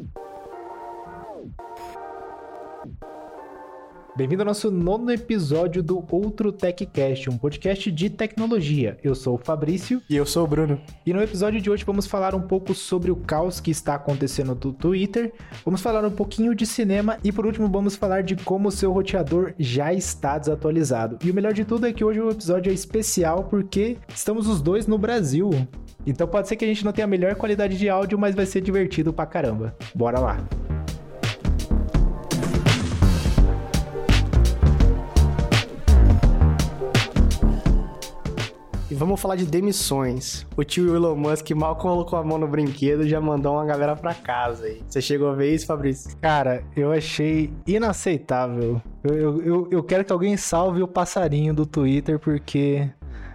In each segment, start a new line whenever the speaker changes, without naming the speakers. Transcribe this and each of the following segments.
Thank you. Bem-vindo ao nosso nono episódio do Outro TechCast, um podcast de tecnologia. Eu sou o Fabrício.
E eu sou o Bruno.
E no episódio de hoje vamos falar um pouco sobre o caos que está acontecendo no Twitter, vamos falar um pouquinho de cinema e por último vamos falar de como o seu roteador já está desatualizado. E o melhor de tudo é que hoje o episódio é especial porque estamos os dois no Brasil. Então pode ser que a gente não tenha a melhor qualidade de áudio, mas vai ser divertido pra caramba. Bora lá!
Vamos falar de demissões. O tio Elon Musk mal colocou a mão no brinquedo e já mandou uma galera pra casa aí. Você chegou a ver isso, Fabrício?
Cara, eu achei inaceitável. Eu, eu, eu, eu quero que alguém salve o passarinho do Twitter, porque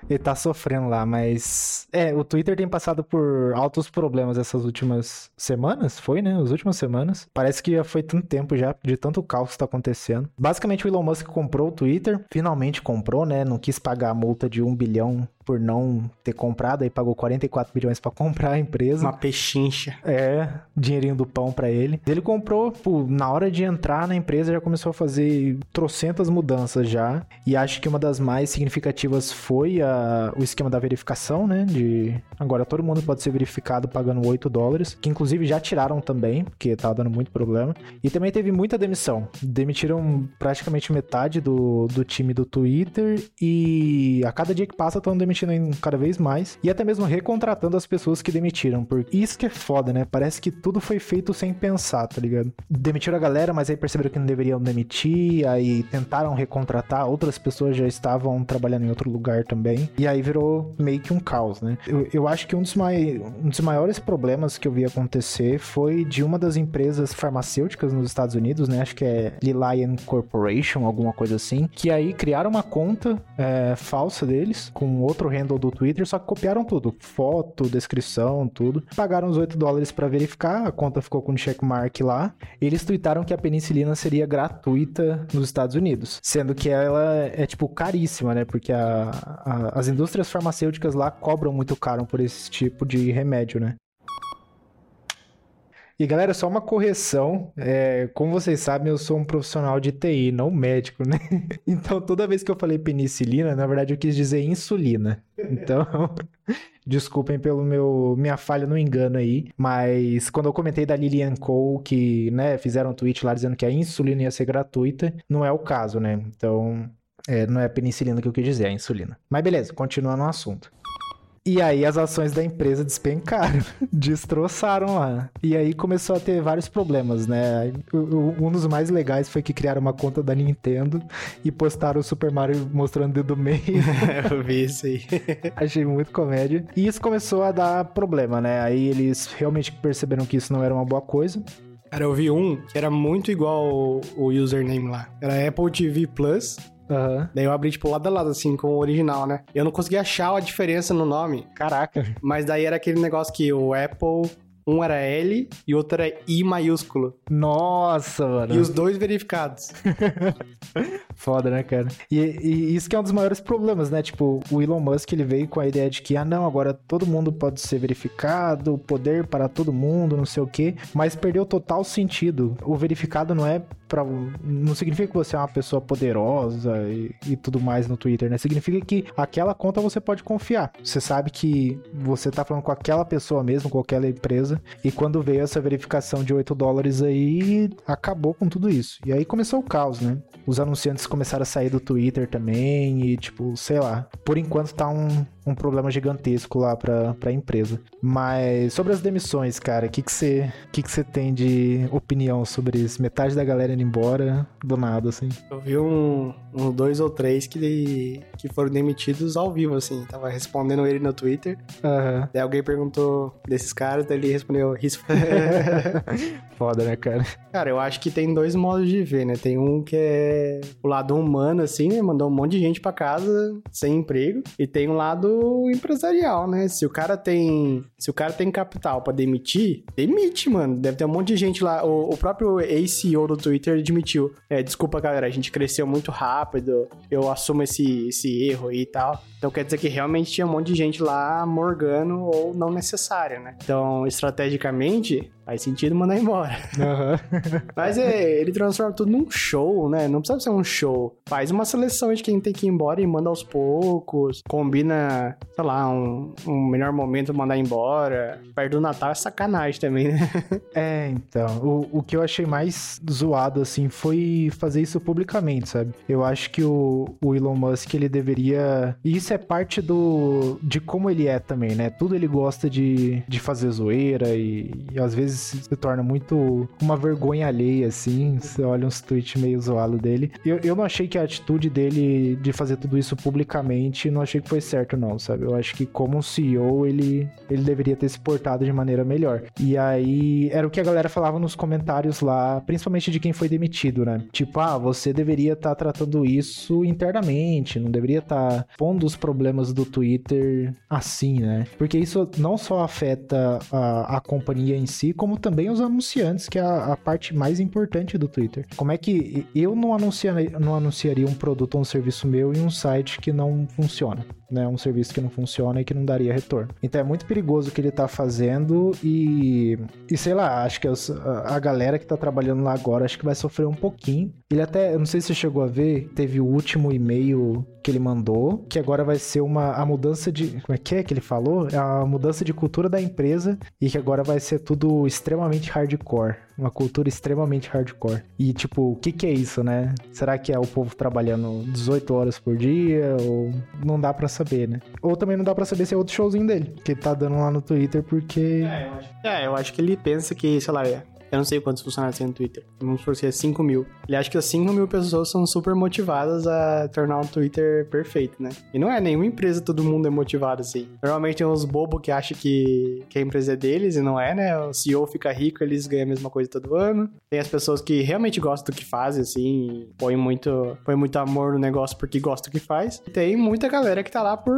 ele tá sofrendo lá, mas. É, o Twitter tem passado por altos problemas essas últimas semanas, foi, né? As últimas semanas. Parece que já foi tanto tempo já, de tanto caos que tá acontecendo. Basicamente, o Elon Musk comprou o Twitter, finalmente comprou, né? Não quis pagar a multa de um bilhão por não ter comprado, aí pagou 44 bilhões para comprar a empresa.
Uma pechincha.
É, dinheirinho do pão para ele. Ele comprou, pô, na hora de entrar na empresa já começou a fazer trocentas mudanças já, e acho que uma das mais significativas foi a, o esquema da verificação, né, de agora todo mundo pode ser verificado pagando 8 dólares, que inclusive já tiraram também, porque tava dando muito problema, e também teve muita demissão. Demitiram praticamente metade do, do time do Twitter, e a cada dia que passa estão demitindo cada vez mais e até mesmo recontratando as pessoas que demitiram. Porque isso que é foda, né? Parece que tudo foi feito sem pensar, tá ligado? Demitiram a galera, mas aí perceberam que não deveriam demitir, aí tentaram recontratar, outras pessoas já estavam trabalhando em outro lugar também. E aí virou meio que um caos, né? Eu, eu acho que um dos, mai, um dos maiores problemas que eu vi acontecer foi de uma das empresas farmacêuticas nos Estados Unidos, né? Acho que é Lilian Corporation, alguma coisa assim, que aí criaram uma conta é, falsa deles com outro handle do Twitter, só que copiaram tudo. Foto, descrição, tudo. Pagaram os 8 dólares para verificar, a conta ficou com checkmark lá. Eles tweetaram que a penicilina seria gratuita nos Estados Unidos, sendo que ela é, tipo, caríssima, né? Porque a, a, as indústrias farmacêuticas lá cobram muito caro por esse tipo de remédio, né? E galera, só uma correção. É, como vocês sabem, eu sou um profissional de TI, não médico, né? Então, toda vez que eu falei penicilina, na verdade eu quis dizer insulina. Então, desculpem pelo meu minha falha no engano aí. Mas quando eu comentei da Lilian Cole, que né, fizeram um tweet lá dizendo que a insulina ia ser gratuita, não é o caso, né? Então, é, não é a penicilina que eu quis dizer, é a insulina. Mas beleza, continuando o assunto. E aí as ações da empresa despencaram, destroçaram lá. E aí começou a ter vários problemas, né? Um dos mais legais foi que criaram uma conta da Nintendo e postaram o Super Mario mostrando o dedo meio.
Eu vi isso aí.
Achei muito comédia. E isso começou a dar problema, né? Aí eles realmente perceberam que isso não era uma boa coisa.
Cara, eu vi um que era muito igual o username lá. Era Apple TV Plus.
Uhum.
Daí eu abri, tipo, lado a lado, assim, com o original, né? Eu não conseguia achar a diferença no nome.
Caraca.
Mas daí era aquele negócio que o Apple um era L e outro era I maiúsculo.
Nossa, mano.
E os dois verificados.
Foda, né, cara? E, e, isso que é um dos maiores problemas, né? Tipo, o Elon Musk, ele veio com a ideia de que, ah, não, agora todo mundo pode ser verificado, poder para todo mundo, não sei o quê, mas perdeu total sentido. O verificado não é pra... Não significa que você é uma pessoa poderosa e, e tudo mais no Twitter, né? Significa que aquela conta você pode confiar. Você sabe que você tá falando com aquela pessoa mesmo, com aquela empresa, e quando veio essa verificação de 8 dólares aí, acabou com tudo isso. E aí começou o caos, né? Os anunciantes começaram a sair do Twitter também e, tipo, sei lá. Por enquanto tá um, um problema gigantesco lá pra, pra empresa. Mas sobre as demissões, cara, o que você que que que tem de opinião sobre isso? Metade da galera indo embora do nada, assim.
Eu vi um, um dois ou três que, que foram demitidos ao vivo, assim. Tava respondendo ele no Twitter.
Uhum.
Daí alguém perguntou desses caras, daí ele respondeu isso.
Foda, né, cara?
Cara, eu acho que tem dois modos de ver, né? Tem um que é o lado humano, assim, né? Mandou um monte de gente pra casa sem emprego. E tem um lado empresarial, né? Se o cara tem, se o cara tem capital para demitir, demite, mano. Deve ter um monte de gente lá. O, o próprio ex-CEO do Twitter admitiu. É, desculpa, galera, a gente cresceu muito rápido. Eu assumo esse, esse erro aí e tal. Então quer dizer que realmente tinha um monte de gente lá morgando ou não necessário, né? Então, estrategicamente, faz sentido mandar embora.
Aham.
Mas é, ele transforma tudo num show, né? Não precisa ser um show. Faz uma seleção de quem tem que ir embora e manda aos poucos. Combina, sei lá, um, um melhor momento mandar embora. Perto do Natal é sacanagem também, né?
É, então. O, o que eu achei mais zoado, assim, foi fazer isso publicamente, sabe? Eu acho que o, o Elon Musk, ele deveria. E isso é parte do. de como ele é também, né? Tudo ele gosta de, de fazer zoeira e, e às vezes se torna muito uma vergonha alheia, assim. Você olha uns tweets meio zoado dele. Eu, eu não achei que a atitude dele de fazer tudo isso publicamente, não achei que foi certo, não, sabe? Eu acho que como CEO, ele, ele deveria ter se portado de maneira melhor. E aí, era o que a galera falava nos comentários lá, principalmente de quem foi demitido, né? Tipo, ah, você deveria estar tratando isso internamente, não deveria estar pondo os problemas do Twitter assim, né? Porque isso não só afeta a, a companhia em si, como também os anunciantes, que é a, a parte mais importante do Twitter. Como é que eu não anunciaria, não anunciaria um produto ou um serviço meu em um site que não funciona? Né, um serviço que não funciona e que não daria retorno. Então é muito perigoso o que ele tá fazendo e, e sei lá, acho que a, a galera que tá trabalhando lá agora acho que vai sofrer um pouquinho. Ele até, eu não sei se você chegou a ver, teve o último e-mail que ele mandou, que agora vai ser uma a mudança de, como é que é que ele falou? É A mudança de cultura da empresa e que agora vai ser tudo extremamente hardcore, uma cultura extremamente hardcore. E tipo, o que que é isso, né? Será que é o povo trabalhando 18 horas por dia ou não dá pra saber, né? Ou também não dá pra saber se é outro showzinho dele, que ele tá dando lá no Twitter porque
É, eu acho que ele pensa que, sei lá, eu não sei quantos funcionários tem no Twitter. Vamos supor que é 5 mil. Ele acha que as 5 mil pessoas são super motivadas a tornar o Twitter perfeito, né? E não é nenhuma empresa, todo mundo é motivado assim. Normalmente tem uns bobos que acham que, que a empresa é deles e não é, né? O CEO fica rico, eles ganham a mesma coisa todo ano. Tem as pessoas que realmente gostam do que fazem, assim, põem muito, põem muito amor no negócio porque gostam do que faz. E tem muita galera que tá lá por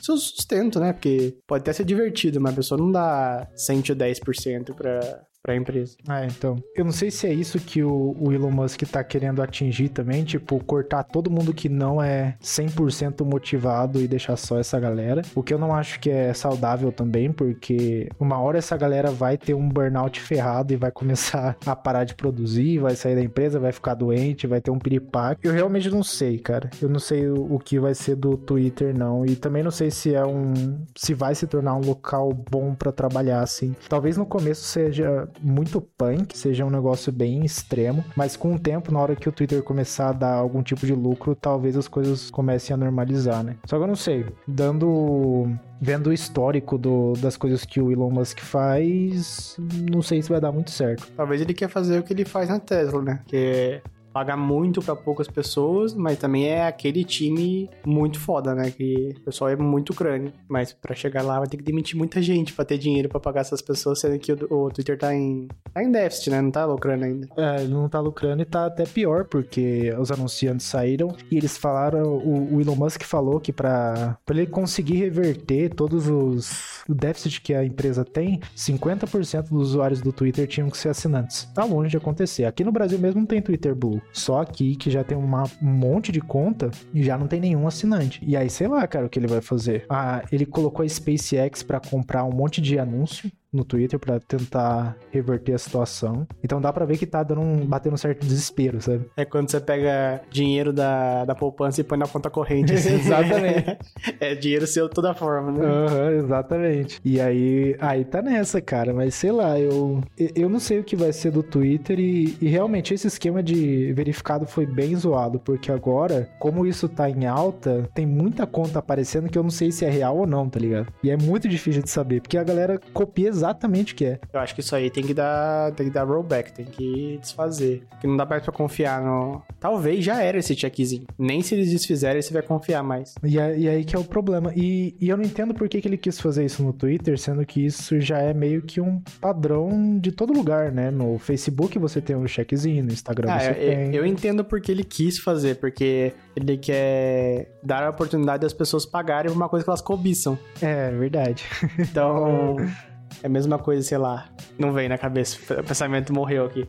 seu sustento, né? Porque pode até ser divertido, mas a pessoa não dá 110% pra, pra empresa.
Ah, então. Eu não sei se é isso que o, o Elon Musk tá querendo atingir também, tipo, cortar todo mundo que não é 100% motivado e deixar só essa galera. O que eu não acho que é saudável também, porque uma hora essa galera vai ter um burnout ferrado e vai começar a parar de produzir, vai sair da empresa, vai ficar doente, vai ter um piripaque. Eu realmente não sei, cara. Eu não sei o, o que vai ser do Twitter, não. E também não sei se é um. se vai se tornar um local bom pra trabalhar, assim. Talvez no começo seja muito punk, seja um negócio bem extremo, mas com o tempo, na hora que o Twitter começar a dar algum tipo de lucro, talvez as coisas comecem a normalizar, né? Só que eu não sei, dando vendo o histórico do- das coisas que o Elon Musk faz, não sei se vai dar muito certo.
Talvez ele quer fazer o que ele faz na Tesla, né? Que pagar muito pra poucas pessoas, mas também é aquele time muito foda, né? Que o pessoal é muito crânio. Mas pra chegar lá vai ter que demitir muita gente pra ter dinheiro pra pagar essas pessoas, sendo que o, o Twitter tá em, tá em déficit, né? Não tá lucrando ainda.
É, não tá lucrando e tá até pior, porque os anunciantes saíram e eles falaram, o, o Elon Musk falou que pra ele conseguir reverter todos os o déficit que a empresa tem, 50% dos usuários do Twitter tinham que ser assinantes. Tá longe de acontecer. Aqui no Brasil mesmo não tem Twitter Blue. Só aqui que já tem uma- um monte de conta e já não tem nenhum assinante. E aí, sei lá, cara, o que ele vai fazer. Ah, ele colocou a SpaceX pra comprar um monte de anúncio no Twitter pra tentar reverter a situação. Então dá pra ver que tá dando um, batendo um certo desespero, sabe?
É quando você pega dinheiro da, da poupança e põe na conta corrente. assim.
Exatamente.
é dinheiro seu de toda forma, né?
Aham, exatamente. E aí, aí tá nessa, cara. Mas sei lá, eu, eu não sei o que vai ser do Twitter e, e realmente esse esquema de verificado foi bem zoado, porque agora, como isso tá em alta, tem muita conta aparecendo que eu não sei se é real ou não, tá ligado? E é muito difícil de saber, porque a galera copia exatamente o que é.
Eu acho que isso aí tem que dar, tem que dar rollback, tem que desfazer. Que não dá mais pra confiar no. Talvez já era esse checkzinho. Nem se eles desfizerem, você vai confiar mais.
E, a- e aí que é o problema. E, e eu não entendo por que, que ele quis fazer isso no Twitter, sendo que isso já é meio que um padrão de todo lugar, né? No Facebook você tem um checkzinho, no Instagram
Ah,
você
eu,
tem.
eu entendo porque ele quis fazer, porque ele quer dar a oportunidade das pessoas pagarem por uma coisa que elas cobiçam.
É, verdade.
Então, é a mesma coisa, sei lá. Não vem na cabeça. O pensamento morreu aqui.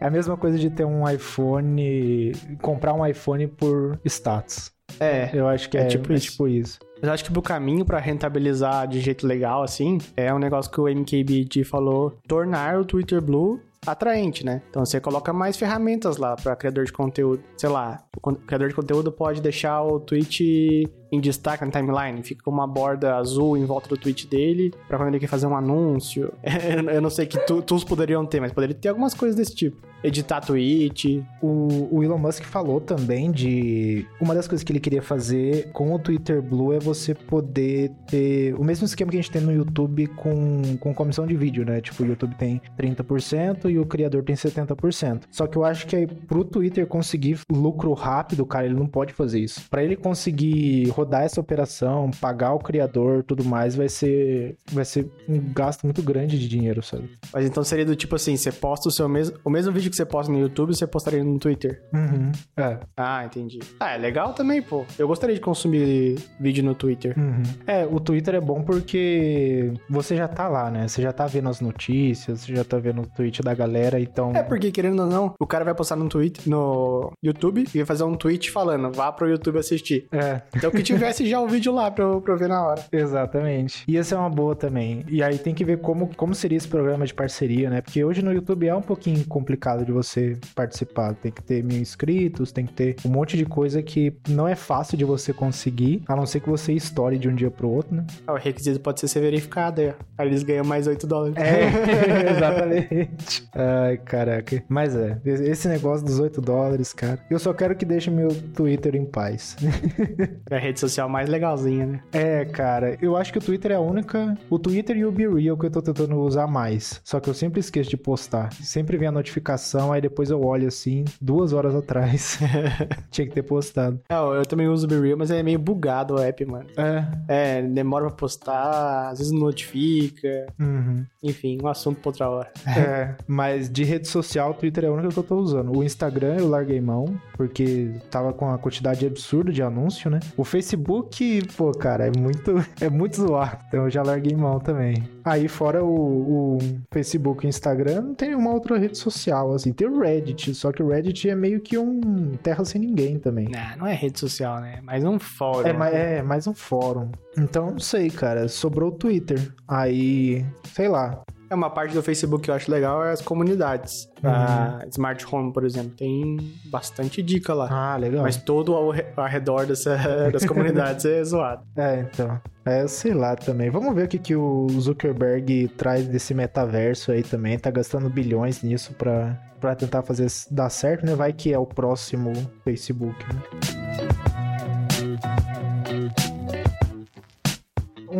É a mesma coisa de ter um iPhone, comprar um iPhone por status.
É.
Eu acho que
É
é,
tipo
é
isso.
tipo isso.
Mas eu acho que o caminho para rentabilizar de jeito legal, assim, é um negócio que o MKBD falou, tornar o Twitter Blue atraente, né? Então você coloca mais ferramentas lá para criador de conteúdo. Sei lá, o criador de conteúdo pode deixar o tweet em destaque na timeline, fica uma borda azul em volta do tweet dele, para quando ele quer fazer um anúncio. Eu não sei que tools poderiam ter, mas poderia ter algumas coisas desse tipo. Editar tweet.
O, o Elon Musk falou também de. Uma das coisas que ele queria fazer com o Twitter Blue é você poder ter o mesmo esquema que a gente tem no YouTube com, com comissão de vídeo, né? Tipo, o YouTube tem 30% e o criador tem 70%. Só que eu acho que aí, pro Twitter conseguir lucro rápido, cara, ele não pode fazer isso. Para ele conseguir rodar essa operação, pagar o criador, tudo mais, vai ser vai ser um gasto muito grande de dinheiro, sabe?
Mas então seria do tipo assim, você posta o seu mesmo o mesmo vídeo que você posta no YouTube, você postaria no Twitter.
Uhum. É.
Ah, entendi. Ah, é legal também, pô. Eu gostaria de consumir vídeo no Twitter.
Uhum. É, o Twitter é bom porque você já tá lá, né? Você já tá vendo as notícias, você já tá vendo o tweet da galera, então.
É porque querendo ou não, o cara vai postar no Twitter, no YouTube e vai fazer um tweet falando, vá pro YouTube assistir.
É.
Então que tivesse já o vídeo lá pra eu, pra eu ver na hora.
Exatamente. E essa é uma boa também. E aí tem que ver como, como seria esse programa de parceria, né? Porque hoje no YouTube é um pouquinho complicado de você participar. Tem que ter mil inscritos, tem que ter um monte de coisa que não é fácil de você conseguir, a não ser que você estoure de um dia pro outro, né?
Ah, o requisito pode ser ser verificado, aí, aí eles ganham mais 8 dólares.
É, exatamente. Ai, caraca. Mas é, esse negócio dos 8 dólares, cara. Eu só quero que deixe meu Twitter em paz.
é a rede social mais legalzinha, né?
É, cara, eu acho que o Twitter é a única. O Twitter e o BeReal que eu tô tentando usar mais. Só que eu sempre esqueço de postar. Sempre vem a notificação, aí depois eu olho assim, duas horas atrás. Tinha que ter postado.
Não, eu também uso o BeReal, mas é meio bugado o app, mano.
É.
É, demora pra postar, às vezes não notifica.
Uhum.
Enfim, um assunto pra outra hora.
É, mas de rede social, o Twitter é a única que eu tô usando. O Instagram eu larguei mão, porque tava com a quantidade absurda de anúncio, né? O Facebook, pô, cara, é muito, é muito zoado. Então eu já larguei mão também. Aí, fora o, o Facebook e o Instagram, não tem uma outra rede social, assim. Tem o Reddit, só que o Reddit é meio que um terra sem ninguém também.
Não, não é rede social, né? É mais um fórum.
É, é mais um fórum. Então, não sei, cara. Sobrou o Twitter. Aí, sei lá.
É uma parte do Facebook que eu acho legal é as comunidades. Uhum. A Smart Home, por exemplo, tem bastante dica lá.
Ah, legal.
Mas todo ao, ao redor dessa, das comunidades é zoado.
É, então. É, sei lá também. Vamos ver o que, que o Zuckerberg traz desse metaverso aí também. Tá gastando bilhões nisso pra, pra tentar fazer dar certo, né? Vai que é o próximo Facebook, né?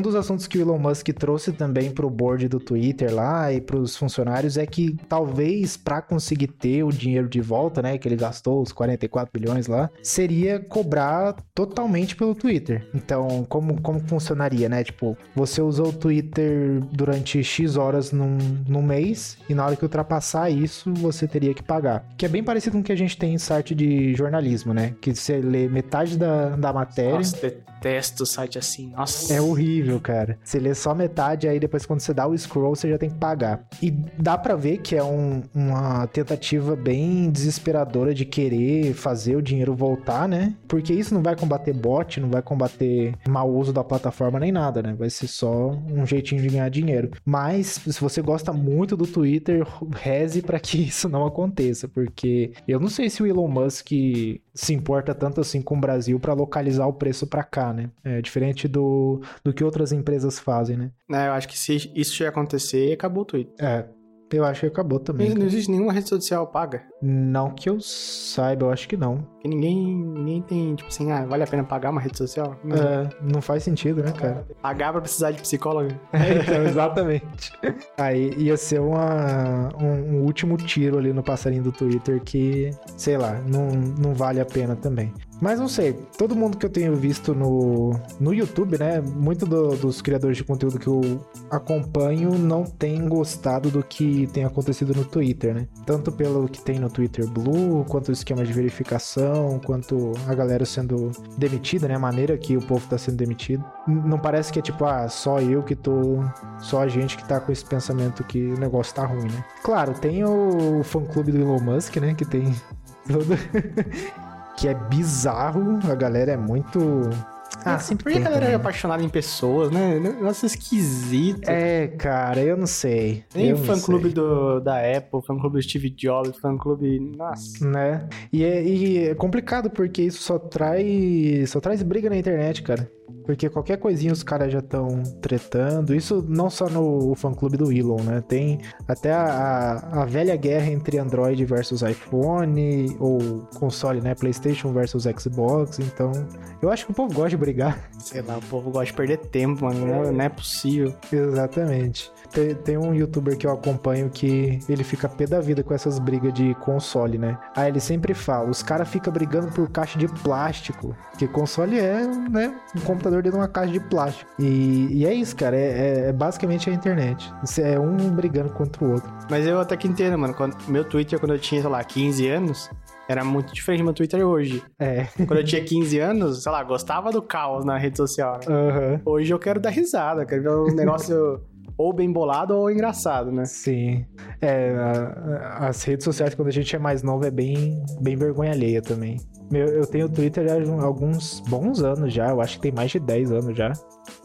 Um dos assuntos que o Elon Musk trouxe também para o board do Twitter lá e para os funcionários é que talvez para conseguir ter o dinheiro de volta, né, que ele gastou os 44 bilhões lá, seria cobrar totalmente pelo Twitter. Então, como, como funcionaria, né? Tipo, você usou o Twitter durante X horas num, num mês e na hora que ultrapassar isso, você teria que pagar. Que é bem parecido com o que a gente tem em site de jornalismo, né? Que você lê metade da, da matéria.
Nossa, detesto site assim. Nossa.
É horrível, cara. Você lê só metade, aí depois quando você dá o scroll, você já tem que pagar. E dá para ver que é um, uma tentativa bem desesperadora de querer fazer o dinheiro voltar, né? Porque isso não vai combater bot, não vai combater mau uso da plataforma nem nada, né? Vai ser só um jeitinho de ganhar dinheiro. Mas se você gosta muito do Twitter, reze para que isso não aconteça, porque eu não sei se o Elon Musk se importa tanto assim com o Brasil para localizar o preço para cá, né? É diferente do, do que outras empresas fazem, né?
É, eu acho que se isso ia acontecer, acabou o Twitter.
É, eu acho que acabou também.
Mas não existe nenhuma rede social paga.
Não que eu saiba, eu acho que não.
Porque ninguém, ninguém tem, tipo assim, ah, vale a pena pagar uma rede social?
Não, é, não faz sentido, né, cara?
Pagar pra precisar de psicólogo.
É, então, exatamente. Aí ia ser uma, um, um, último tiro ali no passarinho do Twitter que, sei lá, não, não vale a pena também. Mas não sei, todo mundo que eu tenho visto no, no YouTube, né? Muito do, dos criadores de conteúdo que eu acompanho não tem gostado do que tem acontecido no Twitter, né? Tanto pelo que tem no Twitter Blue, quanto o esquema de verificação, quanto a galera sendo demitida, né? A maneira que o povo tá sendo demitido. Não parece que é tipo, ah, só eu que tô. Só a gente que tá com esse pensamento que o negócio tá ruim, né? Claro, tem o fã-clube do Elon Musk, né? Que tem todo. Que é bizarro, a galera é muito Ah, sempre
Por que a
tem
galera é apaixonada em pessoas, né? Nossa, esquisito.
É, cara, eu não sei.
Nem fã-clube da Apple, fã-clube do Steve Jobs, fã-clube... Nossa.
Né? E é, e é complicado porque isso só traz só traz briga na internet, cara. Porque qualquer coisinha os caras já estão tretando. Isso não só no fã-clube do Elon, né? Tem até a, a, a velha guerra entre Android versus iPhone, ou console, né? PlayStation versus Xbox. Então, eu acho que o povo gosta de brigar.
Sei lá, o povo gosta de perder tempo, mano. Não, não é possível.
Exatamente. Tem, tem um youtuber que eu acompanho que ele fica pé da vida com essas brigas de console, né? Aí ele sempre fala, os caras ficam brigando por caixa de plástico. Porque console é, né, um computador dentro de uma caixa de plástico. E, e é isso, cara. É, é- é basicamente a internet. Isso é um brigando contra o outro.
Mas eu até que entendo, mano. Quando, meu Twitter, quando eu tinha, sei lá, 15 anos, era muito diferente do meu Twitter hoje.
É.
Quando eu tinha 15 anos, sei lá, gostava do caos na rede social, né?
Aham.
Hoje eu quero dar risada, quero ver um negócio ou bem bolado ou engraçado, né?
Sim. É, a- as redes sociais, quando a gente é mais novo, é bem, bem vergonha alheia também. Meu, eu tenho Twitter há alguns bons anos já, eu acho que tem mais de 10 anos já.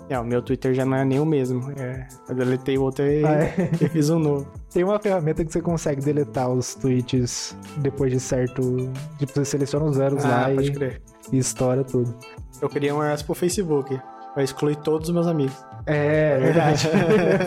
É, o meu Twitter já não é nem o mesmo. É, eu deletei o outro e,
Ah, é?
e fiz um novo.
Tem uma ferramenta que você consegue deletar os tweets depois de certo. Tipo, você seleciona os zeros
Ah,
lá
pode
e,
crer.
e estoura tudo.
Eu queria um essa pro Facebook. Eu excluí todos os meus amigos.
É, verdade.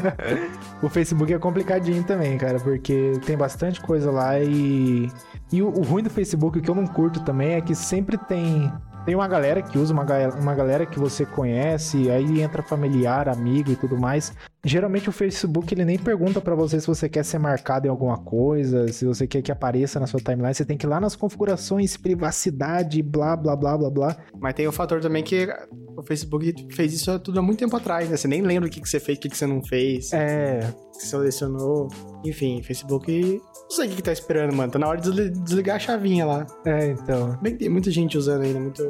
o Facebook é complicadinho também, cara, porque tem bastante coisa lá e. E o, o ruim do Facebook, o que eu não curto também, é que sempre tem. Tem uma galera que usa, uma, uma galera que você conhece, aí entra familiar, amigo e tudo mais. Geralmente o Facebook ele nem pergunta pra você se você quer ser marcado em alguma coisa, se você quer que apareça na sua timeline. Você tem que ir lá nas configurações, privacidade, blá, blá, blá, blá, blá.
Mas tem o fator também que o Facebook fez isso tudo há muito tempo atrás, né? Você nem lembra o que, que você fez, o que, que você não fez,
É,
o que você selecionou. Enfim, Facebook. Não sei o que, que tá esperando, mano. Tá na hora de desli- desligar a chavinha lá.
é, então.
Bem que tem muita gente usando ainda, muito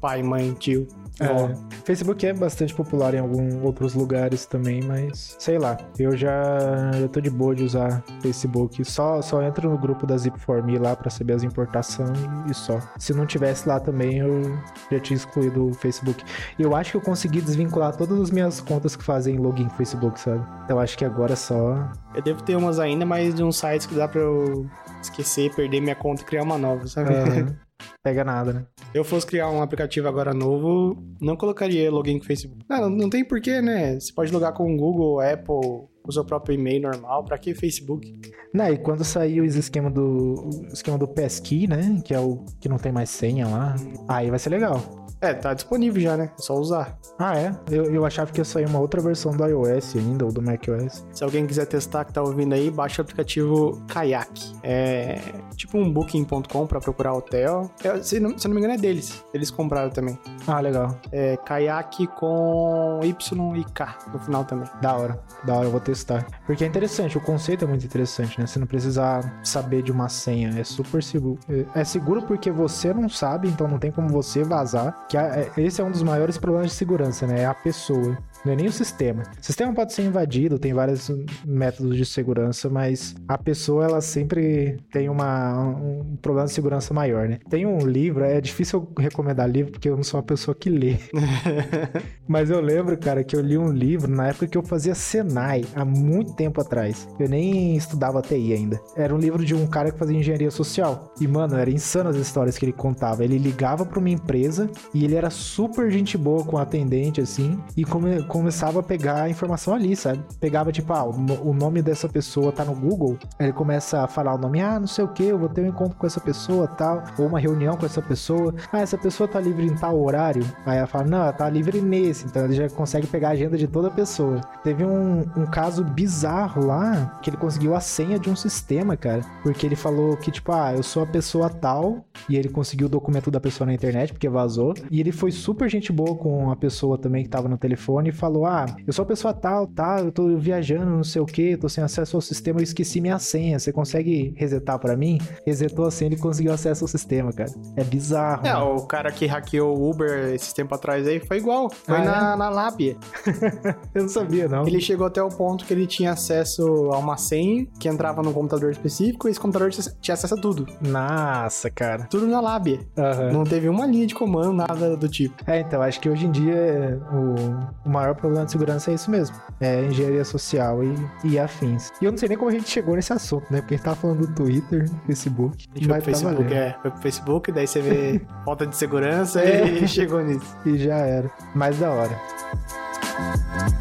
pai, mãe, tio.
É, Facebook é bastante popular em alguns outros lugares também, mas sei lá. Eu já, já tô de boa de usar Facebook. Só, só entro no grupo da Zip4Me lá pra saber as importações e só. Se não tivesse lá também, eu já tinha excluído o Facebook. E eu acho que eu consegui desvincular todas as minhas contas que fazem login no Facebook, sabe? Então acho que agora é só.
Eu devo ter umas ainda, mas de uns sites que dá pra eu esquecer, perder minha conta e criar uma nova, sabe?
Aham. Pega nada, né?
Se eu fosse criar um aplicativo agora novo, não colocaria login com Facebook. Não, não tem porquê, né? Você pode logar com o Google, Apple, o seu próprio e-mail normal. Pra que Facebook?
Não, e quando sair o esquema do esquema do Passkey, né, que é o que não tem mais senha lá, aí vai ser legal.
É, tá disponível já, né? É só usar.
Ah, é? Eu, eu achava que ia sair uma outra versão do iOS ainda, ou do macOS.
Se alguém quiser testar que tá ouvindo aí, baixa o aplicativo Kayak. É tipo um booking.com pra procurar hotel. É, se, não, se não me engano, é deles. Eles compraram também.
Ah, legal.
É Kayak com Y e K no final também.
Da hora. Da hora, eu vou testar. Porque é interessante, o conceito é muito interessante, né? Você não precisa saber de uma senha. É super seguro. É é seguro porque você não sabe, então não tem como você vazar. Que a- é- esse é um dos maiores problemas de segurança, né? É a pessoa. Não é nem o sistema. O sistema pode ser invadido, tem vários métodos de segurança, mas a pessoa, ela sempre tem uma, um problema de segurança maior, né? Tem um livro, é difícil eu recomendar livro porque eu não sou uma pessoa que lê. Mas eu lembro, cara, que eu li um livro na época que eu fazia Senai, há muito tempo atrás. Eu nem estudava TI ainda. Era um livro de um cara que fazia engenharia social. E, mano, era insano as histórias que ele contava. Ele ligava pra uma empresa e ele era super gente boa com o atendente, assim, e come- começava a pegar a informação ali, sabe? Pegava, tipo, ah, o no- o nome dessa pessoa tá no Google. Ele começa a falar o nome, ah, não sei o que, eu vou ter um encontro com essa pessoa, tal, ou uma reunião com essa pessoa. Ah, essa pessoa tá livre em tal horário. Aí ela fala, não, ela tá livre nesse. Então ele já consegue pegar a agenda de toda a pessoa. Teve um, um caso bizarro lá, que ele conseguiu a senha de um sistema, cara. Porque ele falou que, tipo, ah, eu sou a pessoa tal, e ele conseguiu o documento da pessoa na internet, porque vazou. E ele foi super gente boa com a pessoa também que tava no telefone e falou: Ah, eu sou a pessoa tal, tá, eu tô viajando, não sei o que, tô sem acesso ao sistema, eu esqueci minha senha. Você consegue resetar para mim? Resetou a senha e conseguiu acesso ao sistema, cara. É bizarro.
É, mano. o cara que hackeou o Uber esse tempo atrás aí foi igual. Foi ah, na, é? na lábia.
eu não sabia, não.
Ele chegou até o ponto que ele tinha acesso a uma senha que entrava num computador específico e esse computador tinha acesso a tudo.
Nossa, cara.
Tudo na lábia. Uhum. Não teve uma linha de comando, nada do tipo.
É, então, acho que hoje em dia o, o maior problema de segurança é isso mesmo. É engenharia social e, e afins. E eu não sei nem como a gente chegou nesse assunto, né? Porque a gente tava falando do Twitter, Facebook.
A gente foi pro tá Facebook, é. Foi pro Facebook, daí você vê falta de segurança e chegou nisso.
E já era. Mais da hora.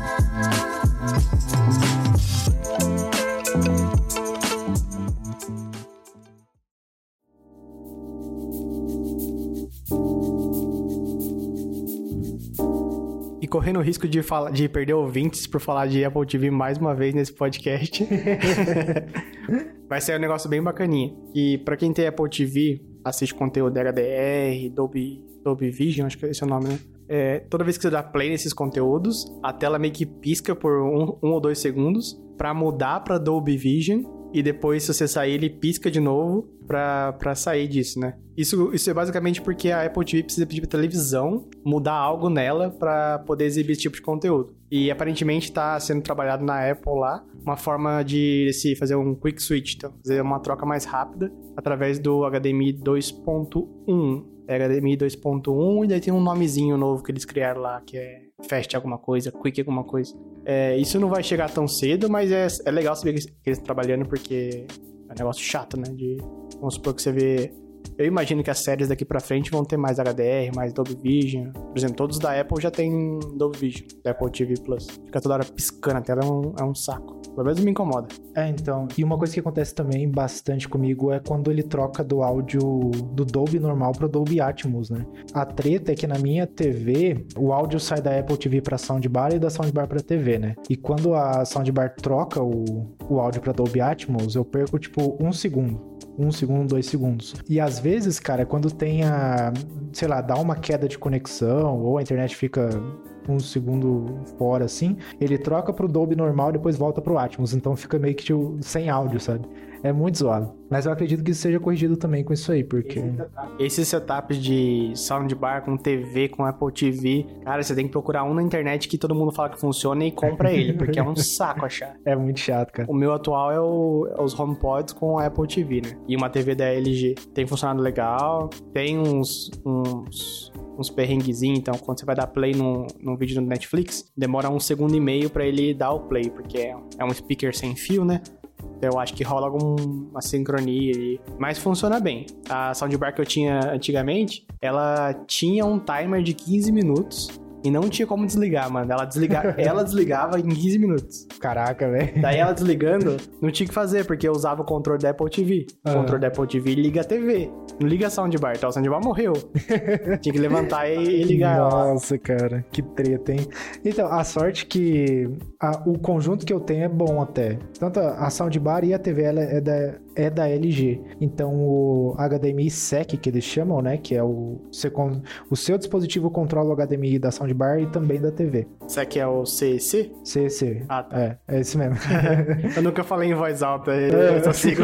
Correndo o risco de, falar, de perder ouvintes por falar de Apple TV mais uma vez nesse podcast. Vai ser um negócio bem bacaninha. E para quem tem Apple TV, assiste conteúdo HDR, Dolby, Dolby Vision, acho que é esse é o nome, né? É, toda vez que você dá play nesses conteúdos, a tela meio que pisca por um, um ou dois segundos para mudar para Dolby Vision e depois, se você sair, ele pisca de novo pra, sair disso, né? Isso, isso é basicamente porque a Apple TV precisa pedir pra televisão mudar algo nela para poder exibir esse tipo de conteúdo. E aparentemente está sendo trabalhado na Apple lá uma forma de se fazer um quick switch, então fazer uma troca mais rápida através do HDMI 2.1. HDMI 2.1 e daí tem um nomezinho novo que eles criaram lá que é Fast alguma coisa, Quick alguma coisa. É, isso não vai chegar tão cedo, mas é, é legal saber que eles estão trabalhando porque é um negócio chato, né? De, vamos supor que você vê eu imagino que as séries daqui pra frente vão ter mais HDR, mais Dolby Vision. Por exemplo, todos da Apple já tem Dolby Vision, da Apple TV Plus. Fica toda hora piscando a tela, é um, é um saco. Pelo menos me incomoda.
É, então. E uma coisa que acontece também bastante comigo é quando ele troca do áudio do Dolby normal pro Dolby Atmos, né? A treta é que na minha TV, o áudio sai da Apple TV pra soundbar e da soundbar pra TV, né? E quando a soundbar troca o, o áudio pra Dolby Atmos, eu perco, tipo, um segundo um segundo, dois segundos. E às vezes, cara, quando tem a, sei lá, dá uma queda de conexão ou a internet fica um segundo fora assim, ele troca pro Dolby normal e depois volta pro Atmos, então fica meio que tipo, sem áudio, sabe? É muito zoado. Mas eu acredito que isso seja corrigido também com isso aí, porque.
Esse setup de soundbar com TV, com Apple TV, cara, você tem que procurar um na internet que todo mundo fala que funciona e compra ele, porque é um saco achar.
É muito chato, cara.
O meu atual é, o, é os HomePods com a Apple TV, né? E uma TV da LG. Tem funcionado legal, tem uns, uns uns perrenguezinhos, então quando você vai dar play num, num vídeo no Netflix, demora um segundo e meio para ele dar o play, porque é, é um speaker sem fio, né? Eu acho que rola alguma sincronia aí. Mas funciona bem. A soundbar que eu tinha antigamente, ela tinha um timer de 15 minutos e não tinha como desligar, mano. Ela, desliga... ela desligava em 15 minutos.
Caraca, velho.
Daí ela desligando, não tinha que fazer, porque eu usava o controle da Apple TV. O uhum. controle da Apple TV liga a TV. Não liga a soundbar, então a soundbar morreu. tinha que levantar e ligar
Nossa, ela. cara, que treta, hein? Então, a sorte que a, o conjunto que eu tenho é bom até. Tanto a soundbar e a TV ela é da é da LG. Então o HDMI SEC que eles chamam, né, que é o o seu dispositivo controla o HDMI da soundbar e também da TV.
SEC é o CEC?
CEC. Ah, tá. É, é esse mesmo.
eu nunca falei em voz alta, eu só sigo.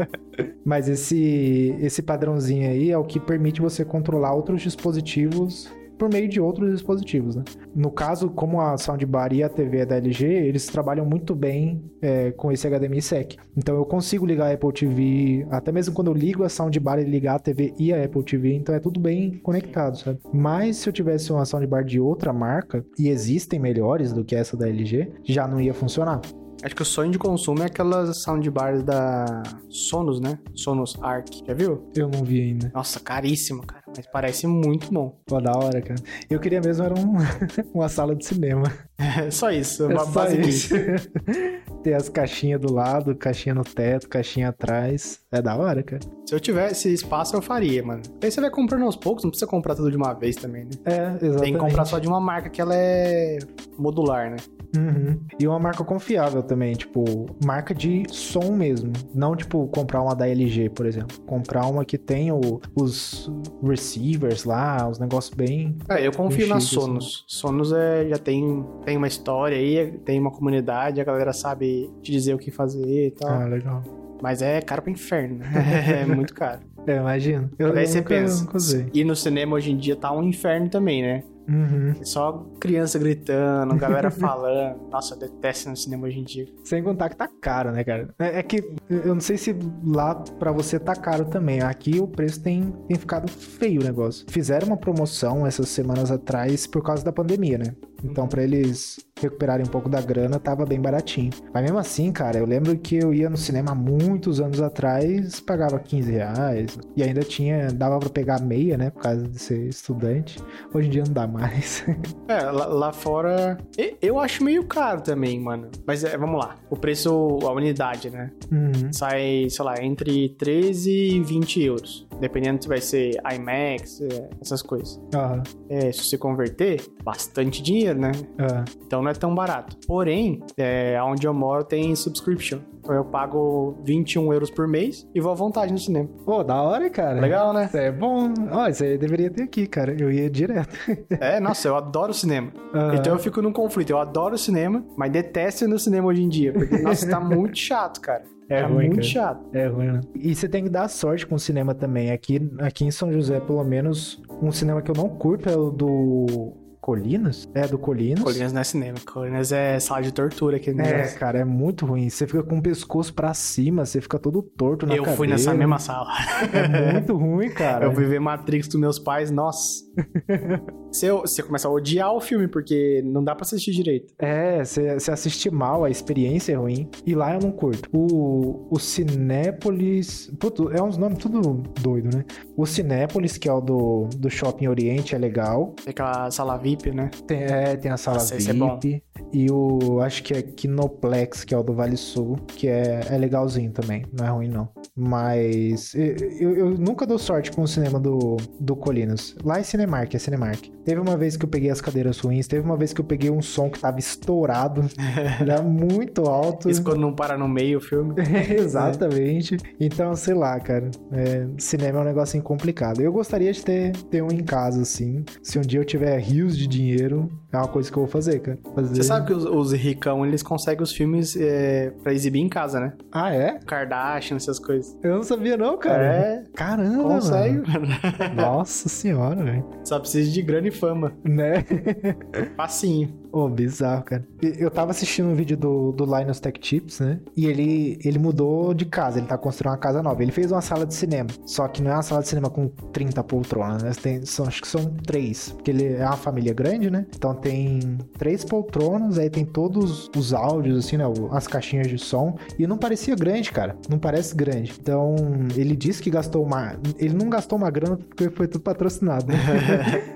Mas esse esse padrãozinho aí é o que permite você controlar outros dispositivos por meio de outros dispositivos, né? No caso, como a soundbar e a TV é da LG, eles trabalham muito bem é, com esse HDMI SEC. Então eu consigo ligar a Apple TV, até mesmo quando eu ligo a soundbar e ligar a TV e a Apple TV, então é tudo bem conectado, sabe? Mas se eu tivesse uma soundbar de outra marca, e existem melhores do que essa da LG, já não ia funcionar.
Acho que o sonho de consumo é aquelas soundbars da Sonos, né? Sonos Arc. Já viu?
Eu não vi ainda.
Nossa, caríssimo, cara. Mas parece muito bom.
Pô, da hora, cara. Eu queria mesmo era um, uma sala de cinema.
É, só isso, é só base isso.
Tem as caixinhas do lado, caixinha no teto, caixinha atrás. É da hora, cara.
Se eu tivesse espaço, eu faria, mano. Aí você vai comprando aos poucos, não precisa comprar tudo de uma vez também, né?
É, exatamente.
Tem que comprar só de uma marca que ela é modular, né?
Uhum. E uma marca confiável também, tipo, marca de som mesmo. Não, tipo, comprar uma da LG, por exemplo. Comprar uma que tem o, os receivers lá, os negócios bem.
É, eu confio na
chique, assim.
Sonos. Sonos é, já tem, tem uma história aí, tem uma comunidade, a galera sabe te dizer o que fazer e tal.
Ah, legal.
Mas é caro pro inferno, né? é muito caro.
É, imagino. Eu,
Daí você pensa. E no cinema hoje em dia tá um inferno também, né?
Uhum.
Só criança gritando, galera falando. Nossa, eu detesto no cinema hoje em dia.
Sem contar que tá caro, né, cara? É, é que eu não sei se lá pra você tá caro também. Aqui o preço tem, tem ficado feio o negócio. Fizeram uma promoção essas semanas atrás por causa da pandemia, né? Então, pra eles recuperarem um pouco da grana, tava bem baratinho. Mas mesmo assim, cara, eu lembro que eu ia no cinema muitos anos atrás, pagava 15 reais. E ainda tinha, dava pra pegar meia, né? Por causa de ser estudante. Hoje em dia não dá mais.
É, lá, lá fora. Eu acho meio caro também, mano. Mas é, vamos lá. O preço, a unidade, né?
Uhum.
Sai, sei lá, entre 13 e 20 euros. Dependendo se vai ser IMAX, é, essas coisas.
Aham.
É, se você converter, bastante dinheiro, né?
Ah.
Então não é tão barato. Porém, é, onde eu moro tem subscription. Então eu pago 21 euros por mês e vou à vontade no cinema.
Pô, da hora, cara.
Legal, né?
Isso é bom. Ó, isso aí deveria ter aqui, cara. Eu ia direto.
É, nossa, eu adoro cinema.
Aham.
Então eu fico num conflito. Eu adoro cinema, mas detesto ir no cinema hoje em dia. Porque, nossa, tá muito chato, cara.
É
tá
ruim,
muito
cara.
chato.
É ruim, né? E você tem que dar sorte com o cinema também. Aqui, aqui em São José, pelo menos, um cinema que eu não curto é o do Colinas. É, do Colinas.
Colinas não é cinema. Colinas é sala de tortura aqui no
É,
negócio.
cara, é muito ruim. Você fica com o pescoço pra cima, você fica todo torto na
Eu
cadeira.
fui nessa mesma sala.
É muito ruim, cara.
Eu fui ver Matrix dos meus pais, nossa. Você, você começa a odiar o filme, porque não dá pra assistir direito.
É, você você assiste mal, a experiência é ruim. E lá eu não curto. O, o Cinépolis. Puto, é uns nomes tudo doido, né? O Cinépolis, que é o do, do Shopping Oriente, é legal.
Tem aquela sala VIP, né?
Tem, é, tem a sala
Nossa, esse é bom.
VIP. e o. Acho que é Kinoplex, que é o do Vale Sul, que é, é legalzinho também. Não é ruim, não. Mas. Eu, eu- eu nunca dou sorte com o cinema do, do Colinas. Lá é Cinemark, é Cinemark. Teve uma vez que eu peguei as cadeiras ruins, teve uma vez que eu peguei um som que tava estourado. Era muito alto.
Isso quando não para no meio o filme.
Exatamente. Então, sei lá, cara. é, cinema é um negocinho complicado. Eu gostaria de ter, ter um em casa, assim. Se um dia eu tiver rios de dinheiro, é uma coisa que eu vou fazer, cara. Fazer...
Você sabe que os, os ricão, eles conseguem os filmes é, pra exibir em casa, né?
Ah, é?
Kardashian, essas coisas.
Eu não sabia, não, cara.
É,
Caramba,
consegue.
mano. Nossa senhora, velho.
Só precisa de grana e fama.
Né?
Facinho.
Ô, bizarro, cara. Eu tava assistindo um vídeo do, do Linus Tech Tips, né? E ele, ele mudou de casa, ele tá construindo uma casa nova. Ele fez uma sala de cinema. Só que não é uma sala de cinema com 30 poltronas, né? Tem, são, acho que são três. Porque ele é uma família grande, né? Então tem três poltronas, aí tem todos os áudios, assim, né? As caixinhas de som. E não parecia grande, cara. Não parece grande. Então, ele disse que gastou uma. Ele não gastou uma grana porque foi tudo patrocinado, né?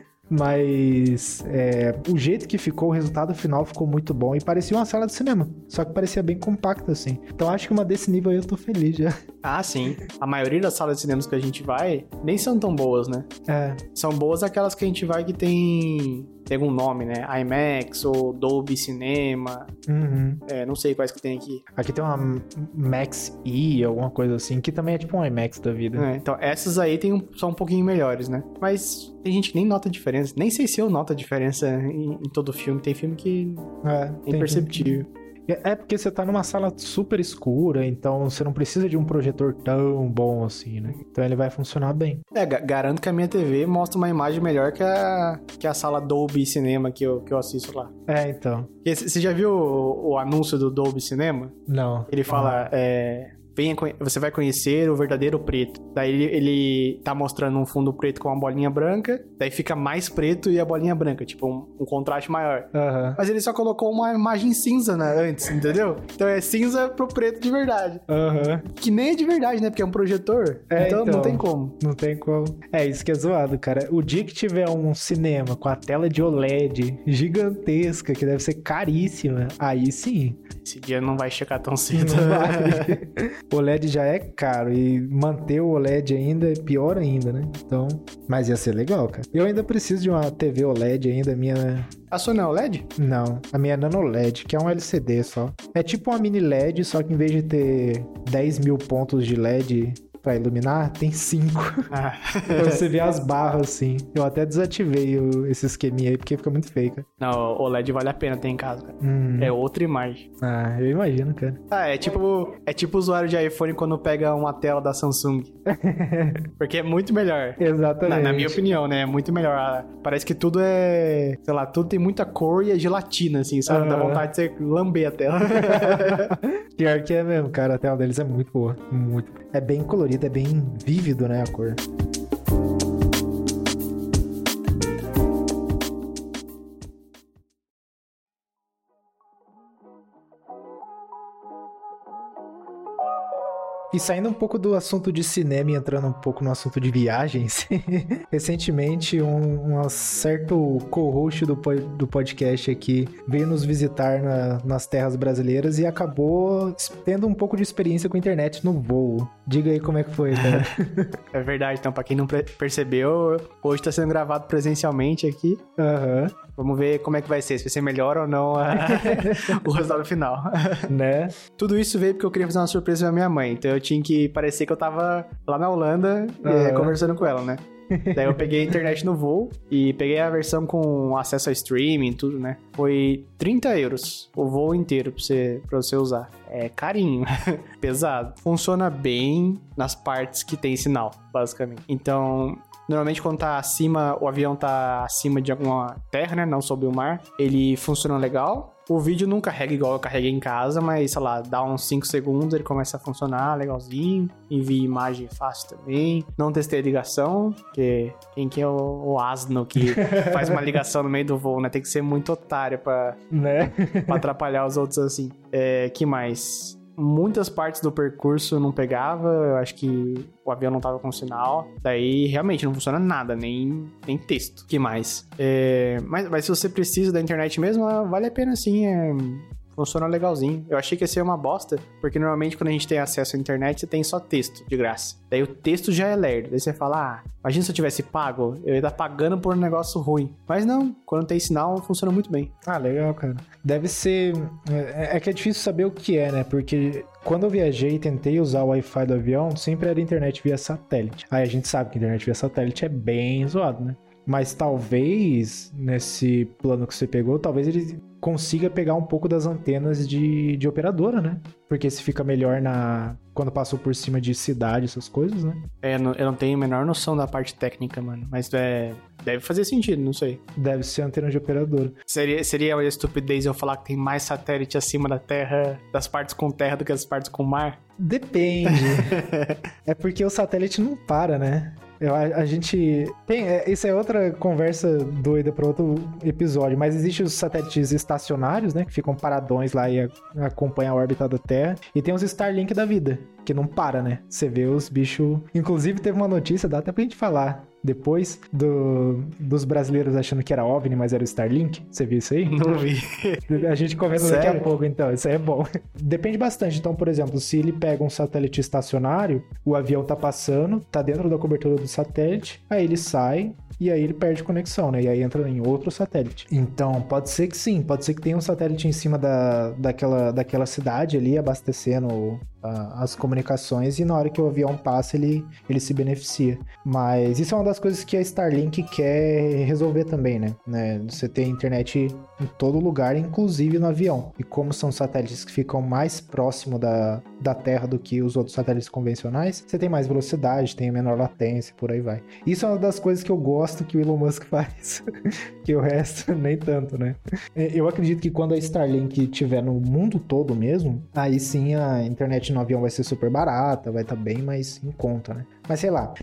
Mas é, o jeito que ficou, o resultado final ficou muito bom e parecia uma sala de cinema. Só que parecia bem compacta, assim. Então acho que uma desse nível aí eu tô feliz já.
Ah, sim. A maioria das salas de cinemas que a gente vai nem são tão boas, né?
É,
São boas aquelas que a gente vai que tem, tem algum nome, né? IMAX ou Dolby Cinema.
uhum.
É, não sei quais que tem aqui.
Aqui tem uma Max E, alguma coisa assim, que também é tipo um IMAX da vida.
É, então, essas aí tem um, são um pouquinho melhores, né? Mas tem gente que nem nota a diferença. Nem sei se eu noto a diferença em, em todo filme. Tem filme que
É,
é imperceptível.
É é porque você tá numa sala super escura, então você não precisa de um projetor tão bom assim, né? Então ele vai funcionar bem.
É, ga- garanto que a minha TV mostra uma imagem melhor que a, que a sala Dolby Cinema que eu, que eu assisto lá.
É, então.
Você já viu o, o anúncio do Dolby Cinema?
Não.
Ele fala, é, venha, você vai conhecer o verdadeiro preto. Daí ele, ele tá mostrando um fundo preto com uma bolinha branca, daí fica mais preto e a bolinha branca, tipo um, um contraste maior.
Aham.
Mas ele só colocou uma imagem cinza né, antes, entendeu? Então é cinza pro preto de verdade.
Aham.
Que nem é de verdade, né? Porque é um projetor.
É,
então,
então.
não tem como.
Não tem como. É isso que é zoado, cara. O dia que tiver um cinema com a tela de OLED gigantesca, que deve ser caríssima, aí sim.
Esse dia não vai chegar tão cedo.
Não vai. o OLED já é caro e manter o OLED ainda é pior ainda, né? Então, mas ia ser legal, cara. Eu ainda preciso de uma TV OLED ainda, minha
A sua não é OLED?
não, a minha é Nano LED, que é um LCD só. É tipo uma mini LED, só que em vez de ter 10 mil pontos de LED pra iluminar, tem 5.
Ah.
Pra você ver as barras assim. Eu até desativei o- esse esqueminha aí, porque fica muito feio, cara.
Não, o OLED vale a pena ter em casa, cara.
Hum.
É outra imagem.
Ah, eu imagino, cara.
Ah, é tipo, é tipo o usuário de iPhone quando pega uma tela da Samsung. Porque é muito melhor.
Exatamente.
Na, na minha opinião, né? É muito melhor. Ah, Parece que tudo é. Sei lá, tudo tem muita cor e é gelatina, assim, sabe? Dá
Aham.
vontade de você lamber a tela.
Pior que é mesmo, cara. A tela deles é muito boa. Muito. É bem colorida, é bem vívido, né, a cor. E saindo um pouco do assunto de cinema e entrando um pouco no assunto de viagens, recentemente um, um certo co-host do, do podcast aqui veio nos visitar na- nas terras brasileiras e acabou tendo um pouco de experiência com internet no voo. Diga aí como é que foi, cara.
é verdade, então, pra quem não percebeu, hoje tá sendo gravado presencialmente aqui.
Aham,
Vamos ver como é que vai ser, se vai ser melhor ou não a- o resultado final.
né?
Tudo isso veio porque eu queria fazer uma surpresa pra minha mãe. Então eu tinha que parecer que eu tava lá na Holanda eh,
Aham.
conversando com ela, né? Daí eu peguei a internet no voo e peguei a versão com acesso a streaming e tudo, né? Foi 30 euros o voo inteiro pra você, pra você usar. É carinho, pesado. Funciona bem nas partes que tem sinal, basicamente. Então, Normalmente, quando tá acima, o avião tá acima de alguma terra, né? Não sob o mar, ele funciona legal. O vídeo não carrega igual eu carreguei em casa, mas, sei lá, dá uns 5 segundos, ele começa a funcionar legalzinho. Envia imagem fácil também. Não testei a ligação, porque quem que é o, o asno que faz uma ligação no meio do voo, né? Tem que ser muito otário pra,
Né?
pra atrapalhar os outros assim. É, que mais? Muitas partes do percurso não pegava, eu acho que o avião não tava com sinal. Daí realmente não funciona nada, nem, nem texto. que mais? É, mas, mas se você precisa da internet mesmo, vale a pena sim. é, funciona legalzinho. Eu achei que ia ser uma bosta, porque normalmente quando a gente tem acesso à internet, você tem só texto de graça. Daí o texto já é lerdo. Daí você fala, ah, imagina se eu tivesse pago, eu ia estar pagando por um negócio ruim. Mas não, quando tem sinal, funciona muito bem.
Ah, legal, cara. Deve ser. É, é que é difícil saber o que é, né? Porque quando eu viajei e tentei usar o Wi-Fi do avião, sempre era internet via satélite. Aí a gente sabe que internet via satélite é bem zoado, né? Mas talvez, nesse plano que você pegou, talvez ele consiga pegar um pouco das antenas de, de operadora, né? Porque se fica melhor na quando passou por cima de cidade, essas coisas, né?
É, eu não tenho a menor noção da parte técnica, mano. Mas é, deve fazer sentido, não sei.
Deve ser antena de operadora.
Seria, seria uma estupidez eu falar que tem mais satélite acima da Terra, das partes com terra do que das partes com mar?
Depende. é porque o satélite não para, né? Eu, a, a gente. Tem, é, isso é outra conversa doida para outro episódio, mas existem os satélites estacionários, né? Que ficam paradões lá e a- acompanham a órbita da Terra. E tem os Starlink da vida, que não para, né? Você vê os bichos. Inclusive, teve uma notícia, dá até pra gente falar depois, do, dos brasileiros achando que era OVNI, mas era o Starlink. Você viu isso aí?
Não vi.
A gente comenta daqui a pouco, então. Isso aí é bom. Depende bastante. Então, por exemplo, se ele pega um satélite estacionário, o avião tá passando, tá dentro da cobertura do satélite, aí ele sai e aí ele perde conexão, né? E aí entra em outro satélite. Então, pode ser que sim, pode ser que tenha um satélite em cima da, daquela, daquela cidade ali, abastecendo as comunicações, e na hora que o avião passa, ele, ele se beneficia. Mas isso é uma das coisas que a Starlink quer resolver também, né? né? Você ter internet em todo lugar, inclusive no avião. E como são satélites que ficam mais próximo da, da Terra do que os outros satélites convencionais, você tem mais velocidade, tem menor latência, por aí vai. Isso é uma das coisas que eu gosto que o Elon Musk faz, que o resto nem tanto, né? Eu acredito que quando a Starlink estiver no mundo todo mesmo, aí sim a internet no avião vai ser super barata, vai estar tá bem mais em conta, né? Mas sei lá,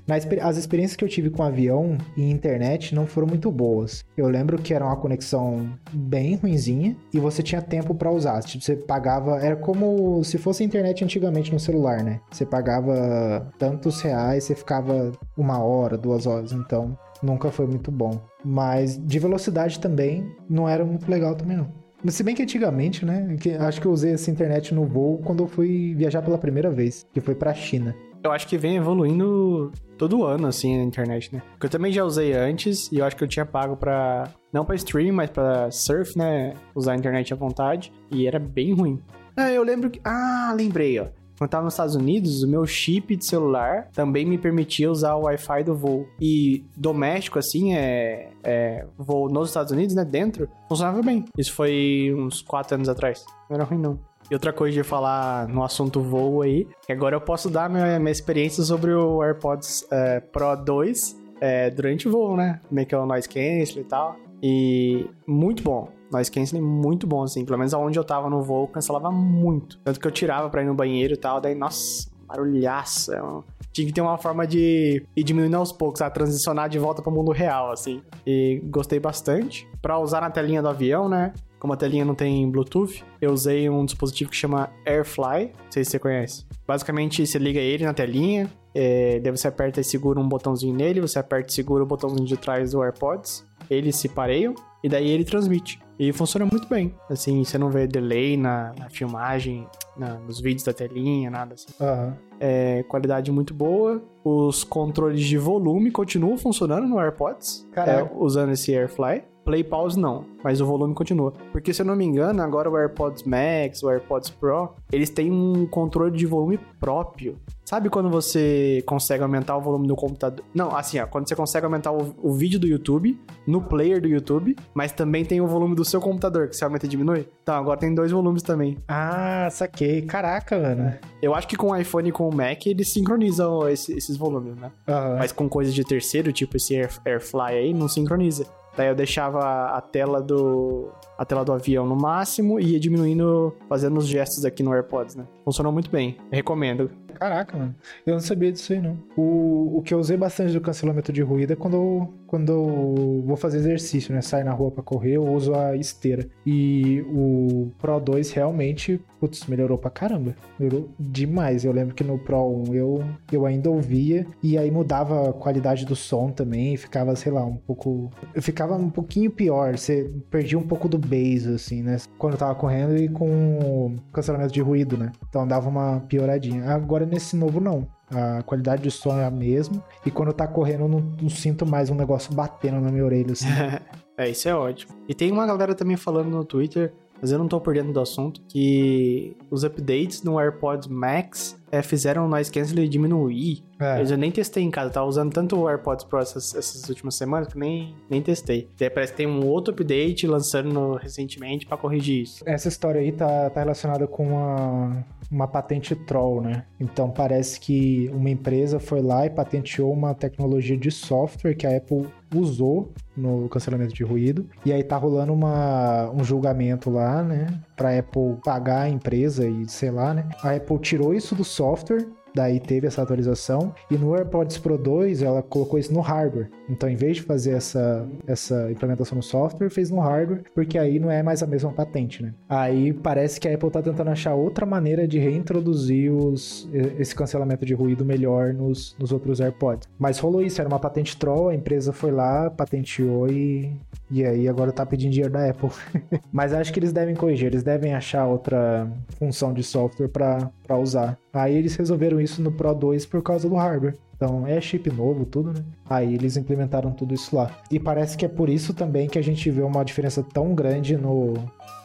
as experiências que eu tive com avião e internet não foram muito boas. Eu lembro que era uma conexão bem ruinzinha e você tinha tempo para usar. Tipo, você pagava, era como se fosse internet antigamente no celular, né? Você pagava tantos reais, você ficava uma hora, duas horas, então nunca foi muito bom. Mas de velocidade também não era muito legal também não. Mas se bem que antigamente, né? Que acho que eu usei essa internet no voo quando eu fui viajar pela primeira vez, que foi pra China.
Eu acho que vem evoluindo todo ano, assim, a internet, né? Porque eu também já usei antes e eu acho que eu tinha pago pra. Não pra stream, mas pra surf, né? Usar a internet à vontade. E era bem ruim. Ah, eu lembro que. Ah, lembrei, ó. Quando eu tava nos Estados Unidos, o meu chip de celular também me permitia usar o Wi-Fi do voo. E doméstico, assim, é, é voo nos Estados Unidos, né? Dentro, funcionava bem. Isso foi uns 4 anos atrás. Não era ruim, não. E outra coisa de falar no assunto voo aí, que agora eu posso dar minha, minha experiência sobre o AirPods é, Pro 2 é, durante o voo, né? É que é o noise cancel e tal. E muito bom. Noise canceling muito bom, assim. Pelo menos aonde eu tava no voo, cancelava muito. Tanto que eu tirava pra ir no banheiro e tal, daí, nossa, barulhaça. É tinha que ter uma forma de ir diminuindo aos poucos, a transicionar de volta pro mundo real, assim. E gostei bastante. Pra usar na telinha do avião, né? como a telinha não tem Bluetooth, eu usei um dispositivo que chama AirFly, não sei se você conhece. Basicamente, você liga ele na telinha, é, daí você aperta e segura um botãozinho nele, você aperta e segura o botãozinho de trás do AirPods, eles se pareiam e daí ele transmite. E funciona muito bem. Assim, você não vê delay na, na filmagem, na, nos vídeos da telinha, nada assim.
Uhum.
É, qualidade muito boa. Os controles de volume continuam funcionando no AirPods, é, usando esse AirFly. Play pause não, mas o volume continua. Porque se eu não me engano, agora o AirPods Max, o AirPods Pro, eles têm um controle de volume próprio. Sabe quando você consegue aumentar o volume do computador? Não, assim, ó, quando você consegue aumentar o, o, vídeo do YouTube, no player do YouTube, mas também tem o volume do seu computador, que você aumenta e diminui? Então, agora tem dois volumes também.
Ah, saquei. Caraca, mano.
Eu acho que com o iPhone e com o Mac, eles sincronizam esse, esses volumes, né?
Uhum.
Mas com coisas de terceiro, tipo esse Air, AirFly aí, não sincroniza. Daí eu deixava a tela do a tela do avião no máximo e ia diminuindo, fazendo os gestos aqui no AirPods, né? Funcionou muito bem. Recomendo.
Caraca, mano. Eu não sabia disso aí, não. O, o que eu usei bastante do cancelamento de ruído é quando eu, quando eu vou fazer exercício, né? Sair na rua para correr, eu uso a esteira. E o Pro 2 realmente, putz, melhorou pra caramba. Melhorou demais. Eu lembro que no Pro 1 eu, eu ainda ouvia e aí mudava a qualidade do som também. Ficava, sei lá, um pouco. Ficava um pouquinho pior. Você perdia um pouco do bass, assim, né? Quando eu tava correndo e com cancelamento de ruído, né? Então dava uma pioradinha. Agora nesse novo não. A qualidade de som é a mesma. E quando tá correndo, eu não, não sinto mais um negócio batendo na minha orelha, assim.
é, isso é ótimo. E tem uma galera também falando no Twitter, mas eu não tô por dentro do assunto, que os updates no AirPods Max é, fizeram o noise canceling diminuir. É. Eu já nem testei em casa, tava usando tanto o AirPods Pro essas, essas últimas semanas que nem, nem testei. Parece que tem um outro update lançando no, recentemente para corrigir isso.
Essa história aí tá, tá relacionada com uma, uma patente troll, né? Então parece que uma empresa foi lá e patenteou uma tecnologia de software que a Apple usou no cancelamento de ruído. E aí tá rolando uma, um julgamento lá, né? Pra Apple pagar a empresa e sei lá, né? A Apple tirou isso do software daí teve essa atualização. E no AirPods Pro 2, ela colocou isso no hardware. Então, em vez de fazer essa, essa implementação no software, fez no hardware, porque aí não é mais a mesma patente, né? Aí parece que a Apple tá tentando achar outra maneira de reintroduzir os, esse cancelamento de ruído melhor nos, nos outros AirPods. Mas rolou isso, era uma patente troll, a empresa foi lá, patenteou e, e aí agora tá pedindo dinheiro da Apple. Mas acho que eles devem corrigir, eles devem achar outra função de software para usar. Aí eles resolveram isso no Pro 2 por causa do hardware. Então é chip novo, tudo, né? Aí eles implementaram tudo isso lá. E parece que é por isso também que a gente vê uma diferença tão grande no,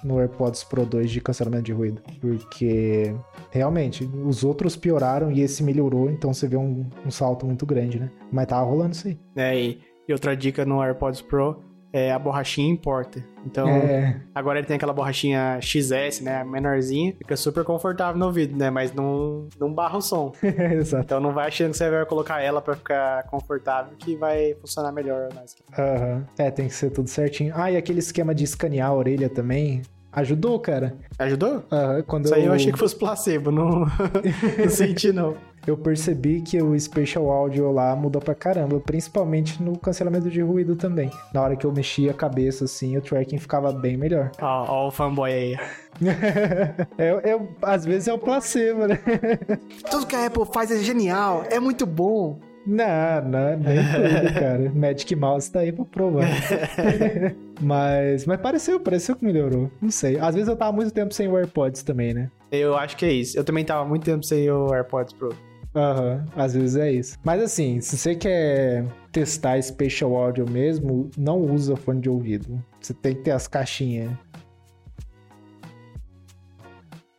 no AirPods Pro 2 de cancelamento de ruído. Porque realmente os outros pioraram e esse melhorou, então você vê um, um salto muito grande, né? Mas tava rolando isso aí.
É, e outra dica no AirPods Pro é, a borrachinha importa. Então, é. agora ele tem aquela borrachinha XS, né? Menorzinha, fica super confortável no ouvido, né? Mas não, não barra o som.
Exato.
Então não vai achando que você vai colocar ela para ficar confortável que vai funcionar melhor.
Mas... Uhum. É, tem que ser tudo certinho. Ah, e aquele esquema de escanear a orelha também. Ajudou, cara.
Ajudou?
Ah, quando
Isso aí eu achei que fosse placebo, não, não senti não.
Eu percebi que o Spatial Audio lá mudou pra caramba, principalmente no cancelamento de ruído também. Na hora que eu mexia a cabeça assim, o tracking ficava bem melhor.
Ó, ó o fanboy aí.
é, é- às vezes é o placebo, né?
Tudo que a Apple faz é genial, é muito bom.
Não, não, nem tudo, cara. Magic Mouse tá aí pra provar. mas, mas pareceu, pareceu que melhorou. Não sei. Às vezes eu tava muito tempo sem o AirPods também, né?
Eu acho que é isso. Eu também tava muito tempo sem o AirPods Pro.
Aham, às vezes é isso. Mas assim, se você quer testar Spatial Audio mesmo, não usa fone de ouvido. Você tem que ter as caixinhas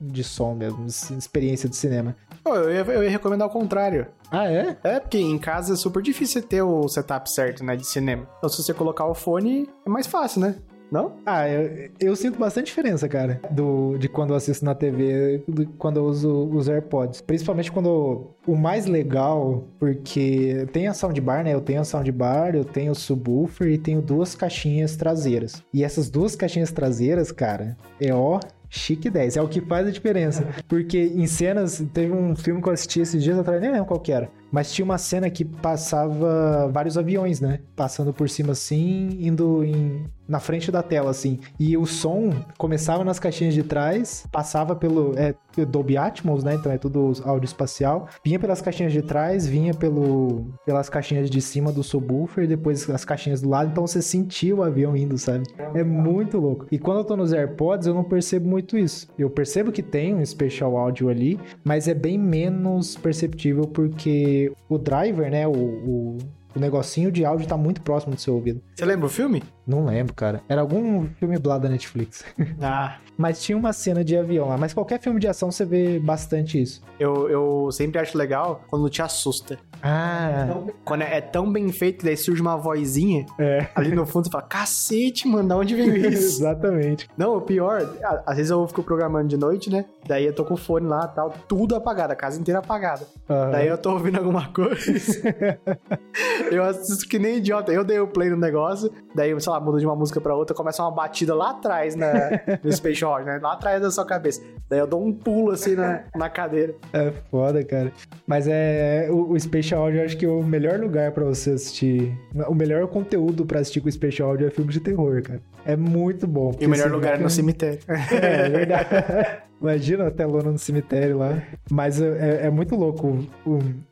de som mesmo, experiência de cinema.
Pô, eu ia, eu ia recomendar o contrário.
Ah, é?
É, porque em casa é super difícil ter o setup certo, né, de cinema. Então se você colocar o fone, é mais fácil, né? Não?
Ah, eu, eu sinto bastante diferença, cara, do, de quando eu assisto na TV, do, quando eu uso os AirPods. Principalmente quando o mais legal, porque tem a soundbar, né? Eu tenho a soundbar, eu tenho o subwoofer e tenho duas caixinhas traseiras. E essas duas caixinhas traseiras, cara, é ó. Chique 10, é o que faz a diferença. Porque em cenas, teve um filme que eu assisti esses dias atrás, nem lembro qual que era. Mas tinha uma cena que passava vários aviões, né? Passando por cima assim, indo em, na frente da tela, assim. E o som começava nas caixinhas de trás, passava pelo. É Dolby Atmos, né? Então é tudo áudio espacial. Vinha pelas caixinhas de trás, vinha pelo, pelas caixinhas de cima do subwoofer, depois as caixinhas do lado. Então você sentia o avião indo, sabe? É muito louco. E quando eu tô nos AirPods, eu não percebo muito isso. Eu percebo que tem um Spatial Audio ali, mas é bem menos perceptível porque o driver, né? O, o, o negocinho de áudio tá muito próximo do seu ouvido.
Você lembra o filme?
Não lembro, cara. Era algum filme blá da Netflix.
Ah,
Mas tinha uma cena de avião lá. Mas qualquer filme de ação você vê bastante isso.
eu, eu sempre acho legal quando te assusta.
Ah,
Quando é, é tão bem feito, daí surge uma vozinha
é.
ali no fundo e fala: cacete, mano, da onde veio isso?
Exatamente.
Não, o pior, às vezes eu fico programando de noite, né? Daí eu tô com o fone lá tal, tudo apagado, a casa inteira apagada.
Aham.
Daí eu tô ouvindo alguma coisa. eu assisto que nem idiota. Eu dei o play no negócio, daí, sei lá, muda de uma música pra outra, começa uma batida lá atrás na, no Space Rock, né? Lá atrás da sua cabeça. Daí eu dou um pulo assim na, na cadeira.
É foda, cara. Mas é. O, o Spatial Audio, eu acho que o melhor lugar pra você assistir. O melhor conteúdo pra assistir com o Spatial Audio é filme de terror, cara. É muito bom.
E o melhor lugar é no cemitério.
É, é verdade. Imagina a telona no cemitério lá. Mas é, é muito louco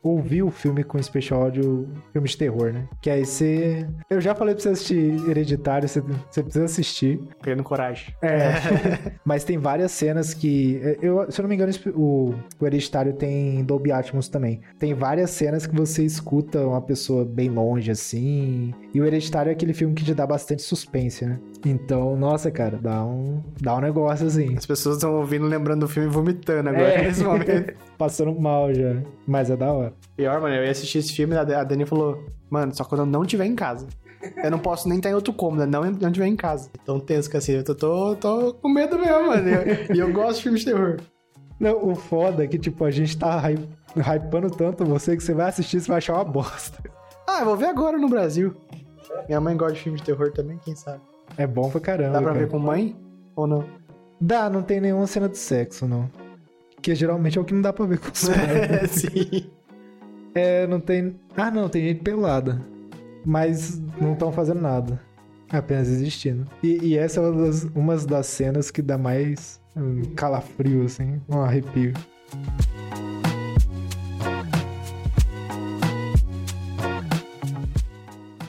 ouvir o filme com special audio, filme de terror, né? Que aí você. Eu já falei pra você assistir Hereditário, você, você precisa assistir.
Criando coragem.
É. Mas tem várias cenas que. Eu, se eu não me engano, o, o Hereditário tem Dolby Atmos também. Tem várias cenas que você escuta uma pessoa bem longe, assim. E o Hereditário é aquele filme que te dá bastante suspense, né? Então, nossa, cara, dá um, dá um negócio assim.
As pessoas estão ouvindo, lembrando do filme e vomitando agora,
É.
nesse momento.
Passando mal já. Mas é da hora.
Pior, mano, eu ia assistir esse filme e a Dani falou, mano, só quando eu não estiver em casa. Eu não posso nem estar em outro cômodo, não não estiver em casa. Então tenso que assim, eu tô, tô, tô com medo mesmo, mano. E eu, eu gosto de filmes de terror.
Não, o foda é que, tipo, a gente tá hy- hypando tanto você que você vai assistir e você vai achar uma bosta.
Ah, eu vou ver agora no Brasil. Minha mãe gosta de filme de terror também, quem sabe?
É bom pra caramba.
Dá pra
cara.
ver com mãe ou não?
Dá, não tem nenhuma cena de sexo, não. Que geralmente é o que não dá pra ver com os pais.
Sim.
É, não tem. Ah, não, tem gente pelada. Mas não estão fazendo nada. Apenas existindo. E, e essa é uma das, uma das cenas que dá mais um calafrio, assim, um arrepio.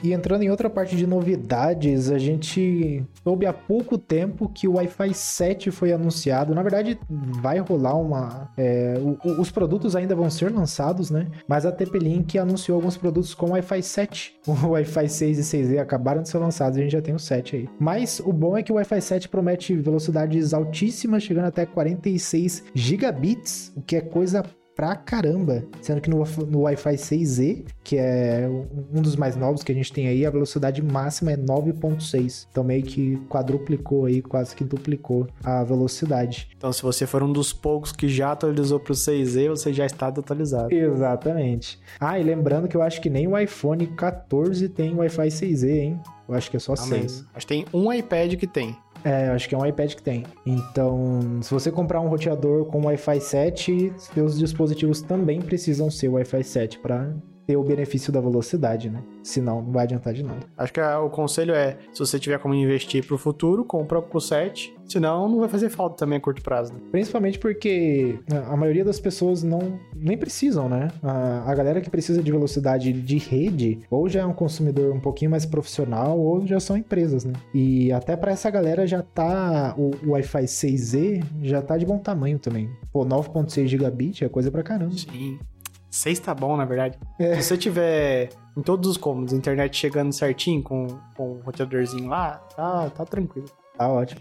E entrando em outra parte de novidades, a gente soube há pouco tempo que o Wi-Fi 7 foi anunciado. Na verdade, vai rolar uma. é, o- os produtos ainda vão ser lançados, né? Mas a TP-Link anunciou alguns produtos com Wi-Fi 7. O Wi-Fi 6 e 6E acabaram de ser lançados a gente já tem o 7 aí. Mas o bom é que o Wi-Fi 7 promete velocidades altíssimas, chegando até 46 gigabits, o que é coisa pra caramba. Sendo que no, no Wi-Fi 6E, que é um dos mais novos que a gente tem aí, a velocidade máxima é 9.6. Então meio que quadruplicou aí, quase que duplicou a velocidade.
Então, se você for um dos poucos que já atualizou pro 6E, você já está atualizado.
Exatamente. Ah, e lembrando que eu acho que nem o iPhone 14 tem Wi-Fi 6E, hein? Eu acho que é só
Amém.
6.
Acho que tem um iPad que tem.
É, acho que é um iPad que tem. Então, se você comprar um roteador com Wi-Fi 7, seus dispositivos também precisam ser Wi-Fi 7 para ter o benefício da velocidade, né? Senão, não vai adiantar de nada.
Acho que ah, o conselho é, se você tiver como investir pro futuro, compra com 7. Senão, não vai fazer falta também a curto prazo. Né?
Principalmente porque a maioria das pessoas não nem precisam, né? A, a galera que precisa de velocidade de rede, ou já é um consumidor um pouquinho mais profissional, ou já são empresas, né? E até para essa galera já tá. O, o Wi-Fi 6E já tá de bom tamanho também. Pô, 9.6 gigabit é coisa pra caramba.
Sim. 6 tá bom, na verdade. É. Se você tiver em todos os cômodos, internet chegando certinho com, com o roteadorzinho lá, tá, tá tranquilo.
Tá ótimo.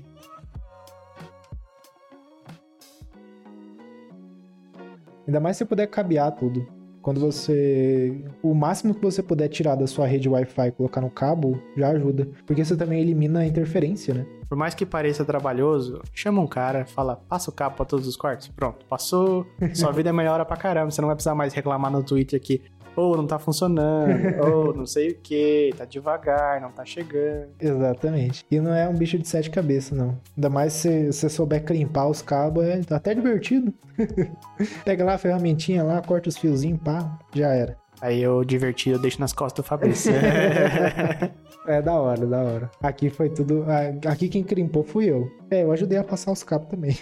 Ainda mais se puder cabear tudo. Quando você. O máximo que você puder tirar da sua rede Wi-Fi e colocar no cabo já ajuda. Porque você também elimina a interferência, né?
Por mais que pareça trabalhoso, chama um cara, fala, passa o cabo pra todos os quartos. Pronto, passou. Sua vida é melhora pra caramba. Você não vai precisar mais reclamar no Twitter aqui ou não tá funcionando, ou não sei o que, tá devagar, não tá chegando.
Exatamente. E não é um bicho de sete cabeças, não. Ainda mais se você souber crimpar os cabos, é até divertido. Pega lá a ferramentinha lá, corta os fiozinhos, pá, já era.
Aí eu divertido, eu deixo nas costas do Fabrício.
é da hora, da hora. Aqui foi tudo. Aqui quem crimpou fui eu. É, eu ajudei a passar os cabos também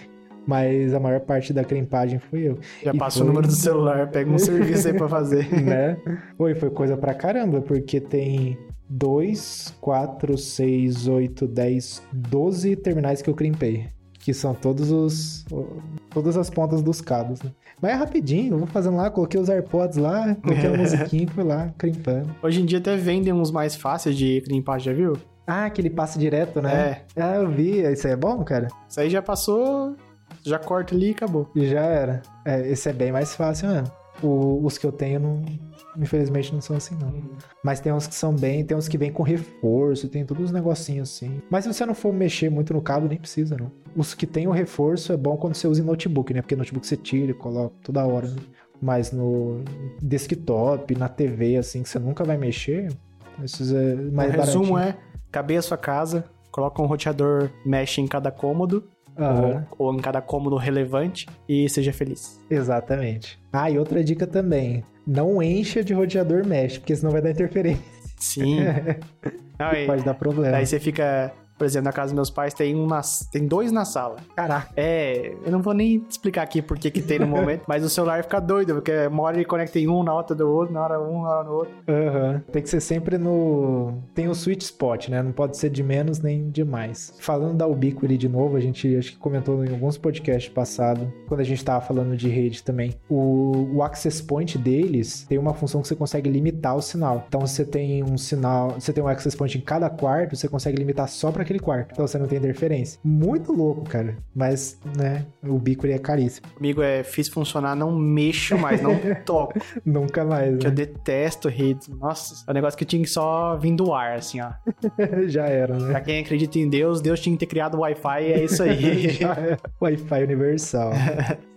mas a maior parte da crimpagem fui eu.
Já e passa foi... o número do celular, pega um serviço aí pra fazer.
né? Foi, foi coisa pra caramba, porque tem 2, 4, 6, 8, 10, 12 terminais que eu crimpei. Que são todos os. Todas as pontas dos cabos, né? Mas é rapidinho, eu vou fazendo lá, coloquei os AirPods lá, coloquei a musiquinha e fui lá, crimpando.
Hoje em dia até vendem uns mais fáceis de crimpar, já viu?
Ah, que ele passa direto, né? É. Ah, eu vi. Isso aí é bom, cara?
Isso aí já passou já corta ali e acabou.
E já era. É, esse é bem mais fácil mesmo. O, os que eu tenho, não, infelizmente, não são assim, não. Uhum. Mas tem uns que são bem, tem uns que vêm com reforço, tem todos os negocinhos assim. Mas se você não for mexer muito no cabo, nem precisa, não. Os que tem o reforço é bom quando você usa em notebook, né? Porque notebook você tira e coloca toda hora. Né? Mas no desktop, na TV, assim, que você nunca vai mexer, esses é mais
O resumo é, cabe a sua casa, coloca um roteador mesh em cada cômodo
Uhum.
Ou, ou, em cada cômodo relevante e seja feliz.
Exatamente. Ah, e outra dica também: não encha de roteador mesh, porque senão vai dar interferência.
Sim.
não, pode dar problema.
Daí você fica por exemplo, na casa dos meus pais tem, uma, tem dois na sala.
Caraca.
É, eu não vou nem explicar aqui por que que tem no momento, mas o celular fica doido, porque uma hora ele conecta em um, na outra do outro, na hora um, na hora do outro.
Aham. Uhum. Tem que ser sempre no... Tem o sweet spot, né? Não pode ser de menos nem de mais. Falando da Ubiquiti de novo, a gente acho que comentou em alguns podcasts passados, quando a gente tava falando de rede também. O, o access point deles tem uma função que você consegue limitar o sinal. Então, você tem um sinal, você tem um access point em cada quarto, você consegue limitar só para aquele quarto. Então você não tem interferência. Muito louco, cara. Mas, né, o bico é caríssimo.
Amigo, é, fiz funcionar, não mexo mais, não toco.
Nunca mais.
Que né? eu detesto redes. Nossa, é um negócio que tinha que só vir do ar, assim, ó.
Já era, né?
Pra quem acredita em Deus, Deus tinha que ter criado o Wi-Fi e é isso aí.
Wi-Fi universal.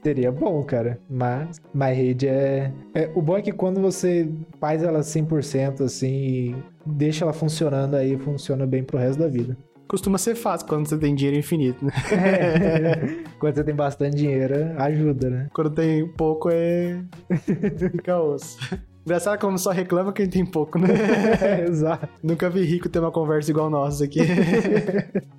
Seria bom, cara. Mas, mas rede é... é... O bom é que quando você faz ela 100% assim deixa ela funcionando aí, funciona bem pro resto da vida
costuma ser fácil quando você tem dinheiro infinito, né?
É. quando você tem bastante dinheiro, ajuda, né?
Quando tem pouco, é. Fica osso. Engraçado como só reclama quem tem pouco, né?
É, exato.
Nunca vi rico ter uma conversa igual nossa aqui.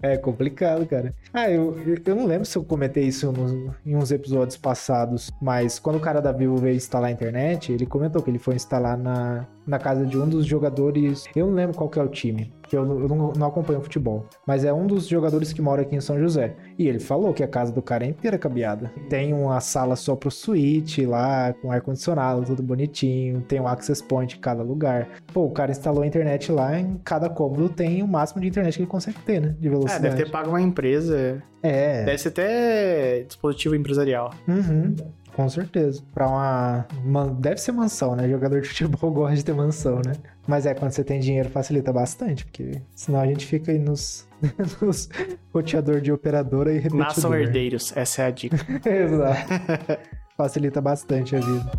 é complicado, cara. Ah, eu, eu não lembro se eu comentei isso nos, em uns episódios passados, mas quando o cara da Vivo veio instalar a internet, ele comentou que ele foi instalar na, na casa de um dos jogadores. Eu não lembro qual que é o time, porque eu, eu não, não, acompanho futebol. Mas é um dos jogadores que mora aqui em São José. E ele falou que a casa do cara é inteira cabeada. Tem uma sala só pro suíte lá, com ar-condicionado, tudo bonitinho. Tem um access point em cada lugar. Pô, o cara instalou a internet lá, em cada cômodo tem o máximo de internet que ele consegue ter, né? De velocidade.
É, deve ter pago uma empresa.
É.
Deve ser até dispositivo empresarial.
Uhum. Com certeza. Pra uma, uma, Deve ser mansão, né? Jogador de futebol gosta de ter mansão, né? Mas é, quando você tem dinheiro facilita bastante, porque senão a gente fica aí nos, nos roteador de operadora e repetidor.
Nasçam herdeiros, essa é a dica.
Exato. facilita bastante a vida.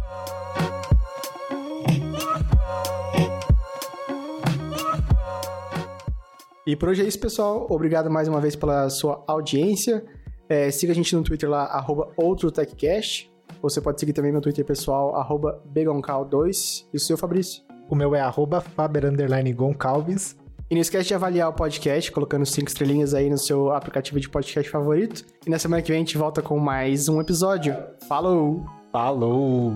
E por hoje é isso, pessoal. Obrigado mais uma vez pela sua audiência. É, siga a gente no Twitter lá, arroba OutroTechCast. Você pode seguir também meu Twitter pessoal, arroba Begoncal2. E o seu, Fabrício?
O meu é arroba Faber Goncalves.
E não esquece de avaliar o podcast, colocando cinco estrelinhas aí no seu aplicativo de podcast favorito. E na semana que vem a gente volta com mais um episódio. Falou!
Falou!